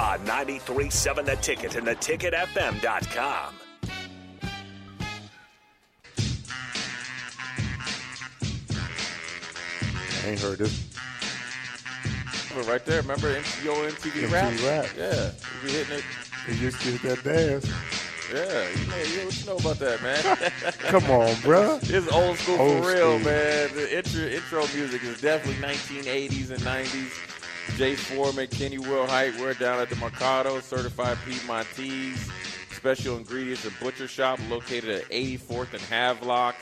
On 93.7 The Ticket and theticketfm.com. I ain't heard this. Right there, remember MCO MTV, MTV rap? rap. Yeah, we hitting it. He used to hit that dance. Yeah, you know, you what you know about that, man? Come on, bruh. It's old school Old for real, school. man. The intro, intro music is definitely 1980s and 90s. Jay Foreman, Kenny Height. we're down at the Mercado, certified Piedmontese, special ingredients and butcher shop located at 84th and Havelock.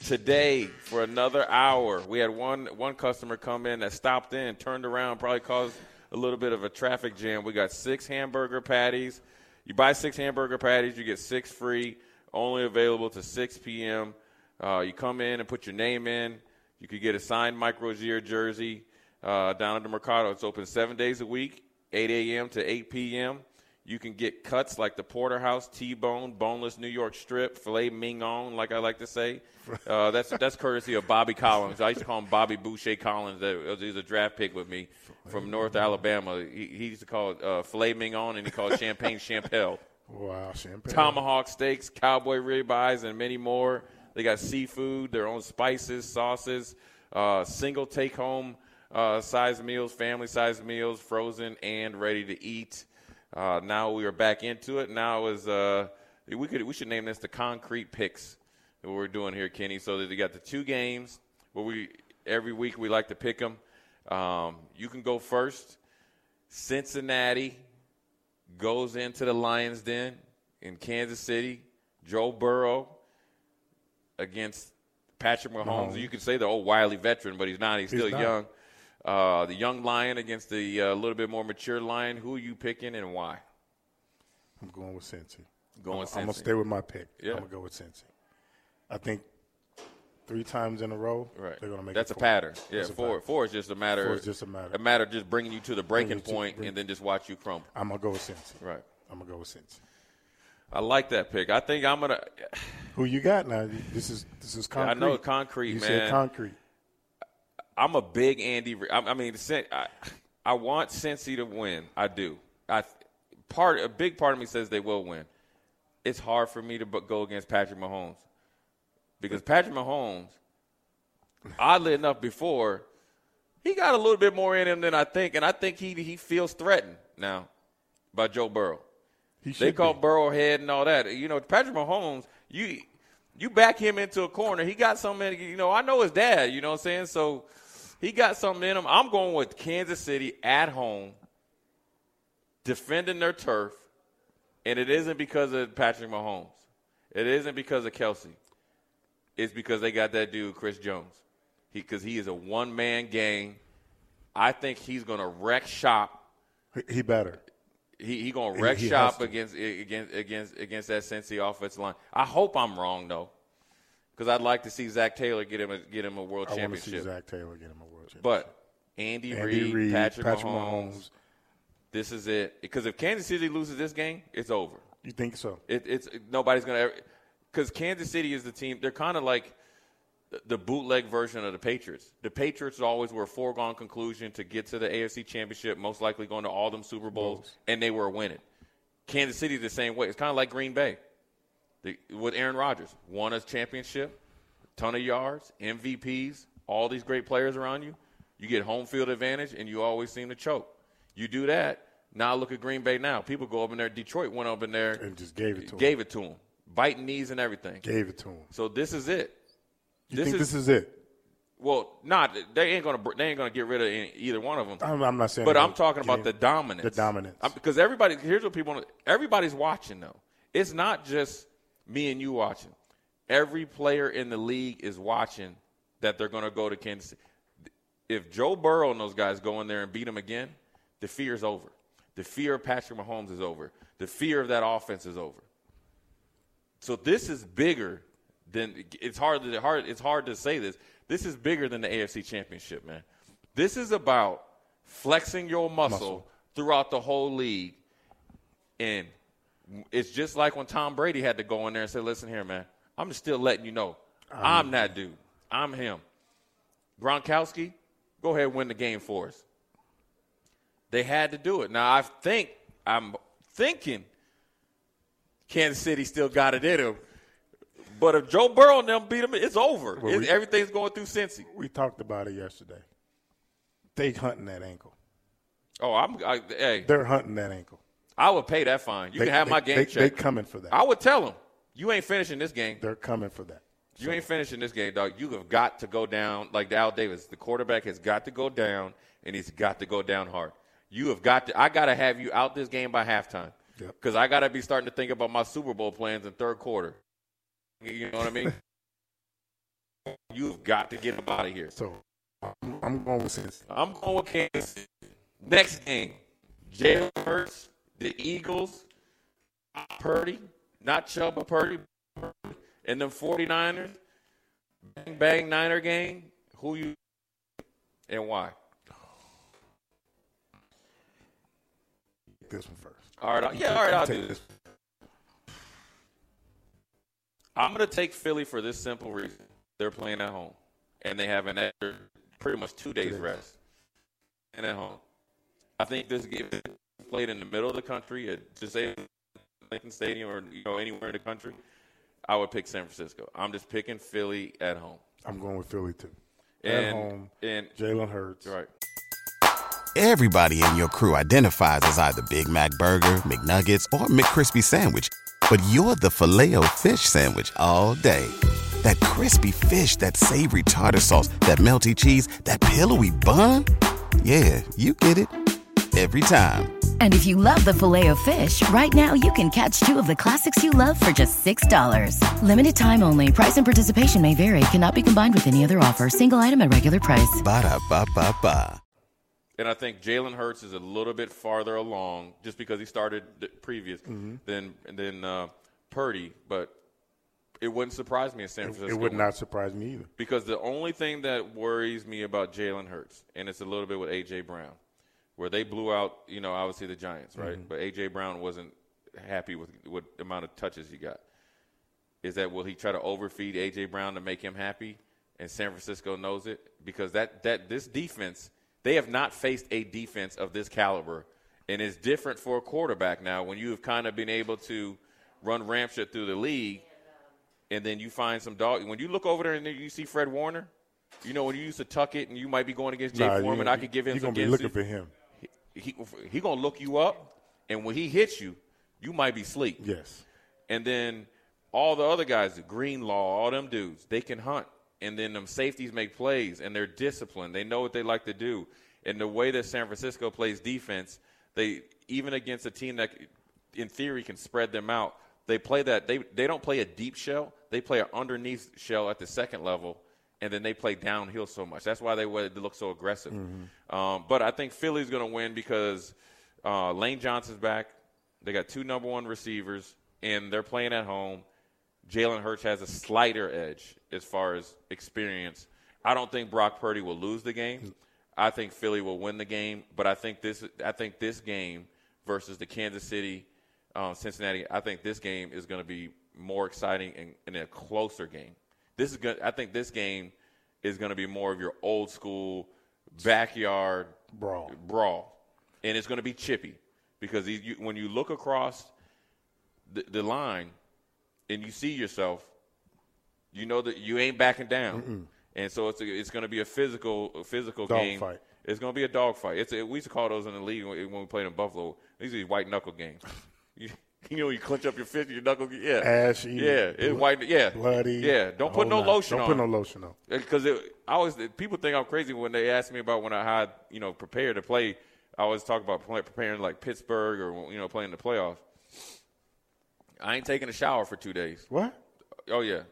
Today, for another hour, we had one one customer come in that stopped in, turned around, probably caused a little bit of a traffic jam. We got six hamburger patties. You buy six hamburger patties, you get six free. Only available to 6 p.m. Uh, you come in and put your name in. You could get a signed Mike Rozier jersey uh, down at the Mercado. It's open seven days a week, 8 a.m. to 8 p.m. You can get cuts like the Porterhouse T-bone, boneless New York strip, filet mignon, like I like to say. Uh, that's that's courtesy of Bobby Collins. I used to call him Bobby Boucher Collins. That was, he was a draft pick with me from North Alabama. He, he used to call it uh, filet mignon, and he called it champagne champel. Wow, champagne. Tomahawk steaks, cowboy ribeyes, and many more. They got seafood, their own spices, sauces, uh, single take home uh, size meals, family size meals, frozen and ready to eat. Uh, now we are back into it. Now is uh, we could we should name this the concrete picks that we're doing here, Kenny. So that you got the two games where we every week we like to pick them. Um, you can go first. Cincinnati goes into the Lions Den in Kansas City. Joe Burrow against Patrick Mahomes. Mahomes. You could say the old wily veteran, but he's not. He's, He's still not. young. Uh, the young lion against the uh, little bit more mature lion. Who are you picking and why? I'm going with Cincy. Going I'm, with I'm gonna stay with my pick. Yeah. I'm gonna go with Cincy. I think three times in a row, Right. they're gonna make That's it a pattern. Yeah, That's a four. pattern. Four is just a matter. Four is just a matter. A matter of just bringing you to the breaking Bringing to- bring- and then just watch you crumble. I'm gonna go with Cincy. Right. I'm gonna go with Cincy. I like that pick. I think I'm gonna. Who you got now? This is this is concrete. I know concrete, you man. said concrete. I'm a big Andy. I, I mean, I, I want Cincy to win. I do. I part a big part of me says they will win. It's hard for me to go against Patrick Mahomes because Patrick Mahomes, oddly enough, before he got a little bit more in him than I think, and I think he he feels threatened now by Joe Burrow. He They call be. Burrow head and all that. You know, Patrick Mahomes, you you back him into a corner. He got so many. You know, I know his dad. You know what I'm saying? So he got something in him. I'm going with Kansas City at home, defending their turf, and it isn't because of Patrick Mahomes. It isn't because of Kelce. It's because they got that dude Chris Jones. He because he is a one man gang. I think he's going to wreck shop He- better. he he gonna wreck he has shop against against against against that Cincy offensive line. I hope I'm wrong though, because I'd like to see Zac Taylor get him a, get him a world I want to see championship. Zac Taylor get him a world championship. But Andy, Andy Reid, Patrick, Patrick Mahomes, Mahomes. This is it. Because if Kansas City loses this game, it's over. You think so? It, it's nobody's gonna. Because Kansas City is the team. They're kind of like the bootleg version of the Patriots. The Patriots always were a foregone conclusion to get to the AFC Championship, most likely going to all them Super Bowls, and they were winning. Kansas City the same way. It's kind of like Green Bay the, with Aaron Rodgers. Won a championship, ton of yards, MVPs, all these great players around you. You get home field advantage, and you always seem to choke. You do that. Now look at Green Bay. Now people go up in there. Detroit went up in there and just gave it to gave him. it to him, biting knees and everything. Gave it to him. So this is it. You this think is, this is it? Well, not they ain't gonna they ain't gonna get rid of any, either one of them. I'm, I'm not saying, but I'm talking about the dominance. The dominance, because everybody here's what people everybody's watching though. It's not just me and you watching. Every player in the league is watching that they're gonna go to Kansas. City. If Joe Burrow and those guys go in there and beat them again, the fear is over. The fear of Patrick Mahomes is over. The fear of that offense is over. So this is bigger than it's hard to hard it's hard to say this. This is bigger than the AFC Championship, man. This is about flexing your muscle, muscle. throughout the whole league. And it's just like when Tom Brady had to go in there and say, "Listen here, man. I'm still letting you know I'm, I'm that dude. I'm him." Gronkowski, go ahead and win the game for us. They had to do it. Now I think I'm thinking Kansas City still got it in them. But if Joe Burrow and them beat him, it's over. Well, we, everything's going through Cincy. We talked about it yesterday. They hunting that ankle. Oh, I'm. I, hey, they're hunting that ankle. I would pay that fine. You they, can have they, my game they, check. They coming for that. I would tell them, you ain't finishing this game. They're coming for that. You so. ain't finishing this game, dog. You have got to go down like Al Davis. The quarterback has got to go down, and he's got to go down hard. You have got to. I got to have you out this game by halftime because yep. I got to be starting to think about my Super Bowl plans in third quarter. You know what I mean? You've got to get him out of here. So I'm, I'm going with Cincy. I'm going with Kansas. Next game, Jalen Hurts, the Eagles, Purdy, not Chubb, but Purdy, and then 49ers. Bang, bang, Niner game. Who you and why? This one first. All right, yeah, all right, I'll do this. I'm going to take Philly for this simple reason. They're playing at home, and they have an extra pretty much two days rest. And at home, I think this game played in the middle of the country at just say Lincoln Stadium or you know anywhere in the country. I would pick San Francisco. I'm just picking Philly at home. I'm going with Philly too. And, at home, and Jalen Hurts. Right. Everybody in your crew identifies as either Big Mac Burger, McNuggets, or McCrispy Sandwich, but you're the filet fish Sandwich all day that crispy fish, that savory tartar sauce, that melty cheese, that pillowy bun. Yeah, you get it every time. And if you love the Filet-O-Fish, right now you can catch two of the classics you love for just $6. Limited time only. Price and participation may vary. Cannot be combined with any other offer. Single item at regular price. Ba da ba ba ba. And I think Jalen Hurts is a little bit farther along just because he started previous mm-hmm. than than uh, Purdy, but it wouldn't surprise me in San Francisco. It would not surprise me either. Because the only thing that worries me about Jalen Hurts, and it's a little bit with A.J. Brown, where they blew out, you know, obviously the Giants, right? Mm-hmm. But A.J. Brown wasn't happy with what amount of touches he got. Is that will he try to overfeed A.J. Brown to make him happy? And San Francisco knows it because that, that this defense, they have not faced a defense of this caliber. And it's different for a quarterback now when you have kind of been able to run ramshot through the league and then you find some dog. When you look over there and you see Fred Warner, you know when you used to tuck it and you might be going against Jay nah, Foreman, I could give him. You're gonna be looking for him. He, he, gonna look you up, and when he hits you, you might be sleep. Yes. And then all the other guys, the Greenlaw, all them dudes, they can hunt. And then them safeties make plays, and they're disciplined. They know what they like to do. And the way that San Francisco plays defense, they even against a team that, in theory, can spread them out, they play that. They they don't play a deep shell. They play an underneath shell at the second level, and then they play downhill so much. That's why they, they look so aggressive. Mm-hmm. Um, but I think Philly's going to win because uh, Lane Johnson's back. They got two number one receivers, and they're playing at home. Jalen Hurts has a slighter edge as far as experience. I don't think Brock Purdy will lose the game. I think Philly will win the game, but I think this I think this game versus the Kansas City um, Cincinnati, I think this game is going to be more exciting and, and a closer game. This is good. I think this game is going to be more of your old school backyard Brawl. brawl, and it's going to be chippy because you, when you look across the, the line and you see yourself, you know that you ain't backing down, and so it's a, it's going to be a physical a physical Dog game. fight. It's going to be a dog fight. It's a, we used to call those in the league when when we played in Buffalo. These are these white knuckle games. You, know, you clench up your fist, your knuckle. Yeah, Ashy, Yeah, blo- white. Yeah, bloody. Yeah, don't put no lotion Don't on. put no lotion on. Because I always people think I'm crazy when they ask me about when I had you know prepare to play. I always talk about play, preparing like Pittsburgh or you know playing the playoffs. I ain't taking a shower for two days. What? Oh yeah,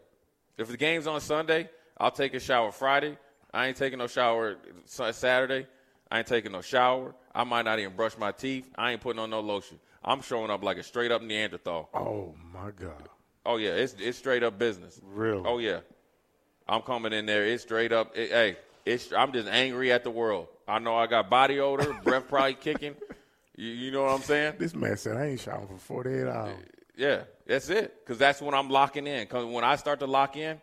if the game's on Sunday, I'll take a shower Friday. I ain't taking no shower Saturday. I ain't taking no shower. I might not even brush my teeth. I ain't putting on no lotion. I'm showing up like a straight up Neanderthal. Oh my God. Oh yeah, it's it's straight up business. Really? Oh yeah, I'm coming in there. It's straight up. it- hey, it's I'm just angry at the world. I know I got body odor, breath probably kicking. You, you know what I'm saying? This man said I ain't showering for 48 hours. Yeah, that's it. Because that's when I'm locking in. Because when I start to lock in,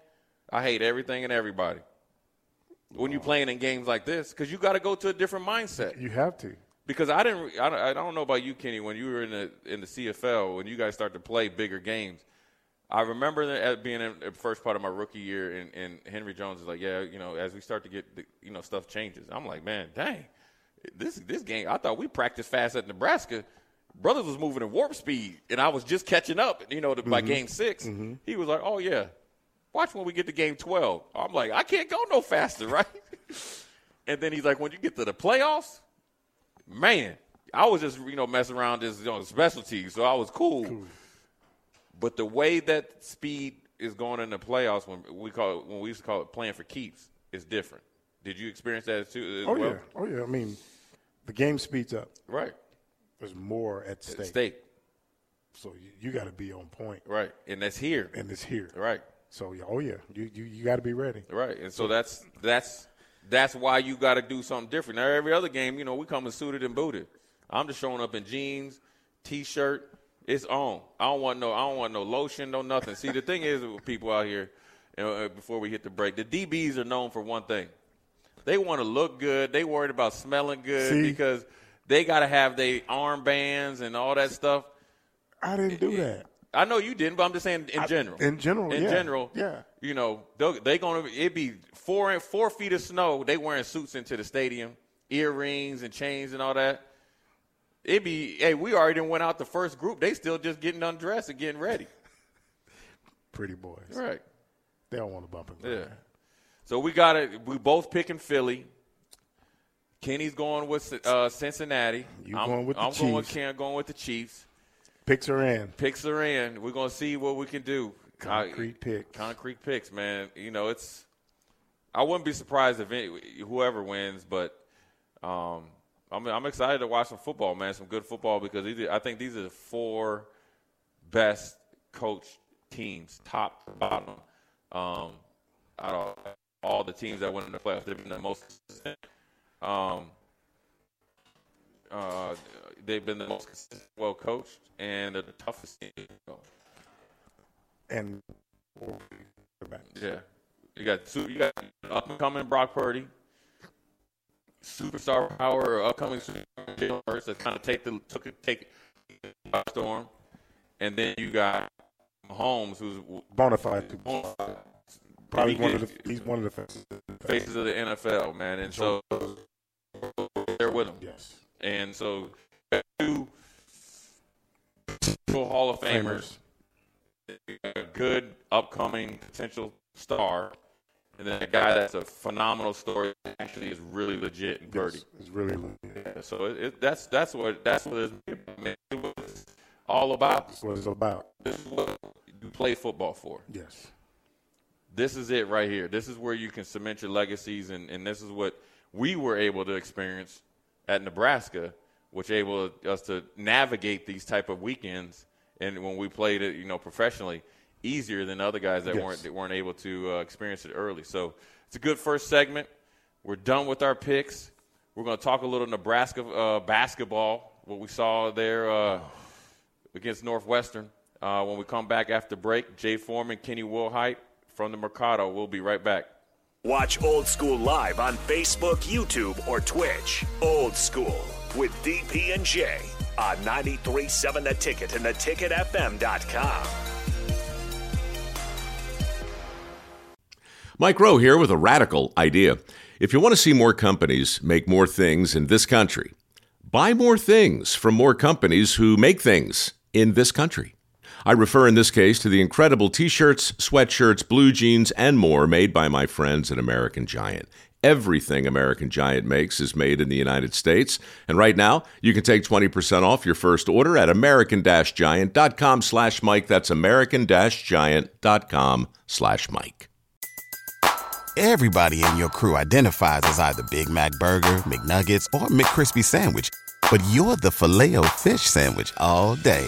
I hate everything and everybody. When you're playing in games like this, because you got to go to a different mindset. You have to. Because I didn't, I don't, I don't know about you, Kenny. When you were in the in the CFL, when you guys start to play bigger games, I remember that at being in the first part of my rookie year, and, and Henry Jones is like, yeah, you know, as we start to get, the, you know, stuff changes. I'm like, man, dang, this this game. I thought we practiced fast at Nebraska. Brothers was moving at warp speed, and I was just catching up. You know, to, by mm-hmm. game 6 mm-hmm. he was like, oh yeah, watch when we get to game twelve. I'm like, I can't go no faster, right? and then he's like, when you get to the playoffs man, I was just you know messing around this you know, specialty, so I was cool. But the way that speed is going in the playoffs, when we call it, when we used to call it playing for keeps, is different. Did you experience that too? Oh well? yeah. Oh yeah. I mean, the game speeds up. right. There's more at stake. State, So you, you got to be on point, right, and that's here, and it's here. right, So yeah, oh yeah, you you, you got to be ready. right, and so that's that's that's why you got to do something different. Now every other game, you know, we come in suited and booted. I'm just showing up in jeans, t-shirt. It's on. I don't want no. I don't want no lotion, no nothing. See, the thing is with people out here, you know, uh, before we hit the break, the DBs are known for one thing. They want to look good. They worried about smelling good See? because they got to have their armbands and all that stuff. I didn't do that. I know you didn't, but I'm just saying in general. in general, in yeah. general, Yeah. You know, they gonna it be four four feet of snow. They wearing suits into the stadium, earrings and chains and all that. It be hey, we already went out the first group. They still just getting undressed and getting ready. Pretty boys. Right. They don't want to bump into Yeah. So we got it. We both picking Philly. Kenny's going with uh, Cincinnati. You I'm, going with the I'm going with Chiefs. Ken going with the Chiefs. Picks are in. Picks are in. We're gonna see what we can do. Concrete I- picks. Concrete picks, man. You know, it's. I wouldn't be surprised if any, whoever wins, but um, I'm I'm excited to watch some football, man. Some good football because these I think these are the four best coached teams, top to bottom. Um, out of all the teams that went in the playoffs, they've been the most. consistent. Um, uh, they've been the most consistent, well coached, and they're the toughest team. And Yeah, you got two, you got up and coming Brock Purdy, superstar power, or upcoming superstar that kind of take the took it take it by storm, and then you got Mahomes, who's bona fide. Probably one of the. He's one of the faces. faces of the NFL, man, and so they're with him. Yes. And so two potential Hall of Famers, a good upcoming potential star, and then a guy that's a phenomenal story actually is really legit and Purdy. Yes, It's really. legit. Yeah, so it, it, that's that's what that's what it's all about. That's what it's about. This is what you play football for. Yes. this is it right here. This is where you can cement your legacies, and, and this is what we were able to experience at Nebraska, which able us to navigate these type of weekends, and when we played it, you know, professionally, easier than other guys that Yes. weren't that weren't able to uh, experience it early. So it's a good first segment. We're done with our picks. We're going to talk a little Nebraska uh, basketball, what we saw there uh, against Northwestern. Uh, when we come back after break, Jay Foreman, Kenny Wilhite from the Mercado. We'll be right back. Watch Old School live on Facebook, YouTube, or Twitch. Old School with DP and J on 93.7 The Ticket and theticketfm.com. Mike Rowe here with a radical idea. If you want to see more companies make more things in this country, buy more things from more companies who make things in this country. I refer in this case to the incredible t shirts, sweatshirts, blue jeans, and more made by my friends at American Giant. Everything American Giant makes is made in the United States. And right now, you can take 20% off your first order at american-giant.com slash Mike. That's american-giant.com slash Mike. Everybody in your crew identifies as either Big Mac Burger, McNuggets, or McCrispy Sandwich. But you're the filet fish Sandwich all day.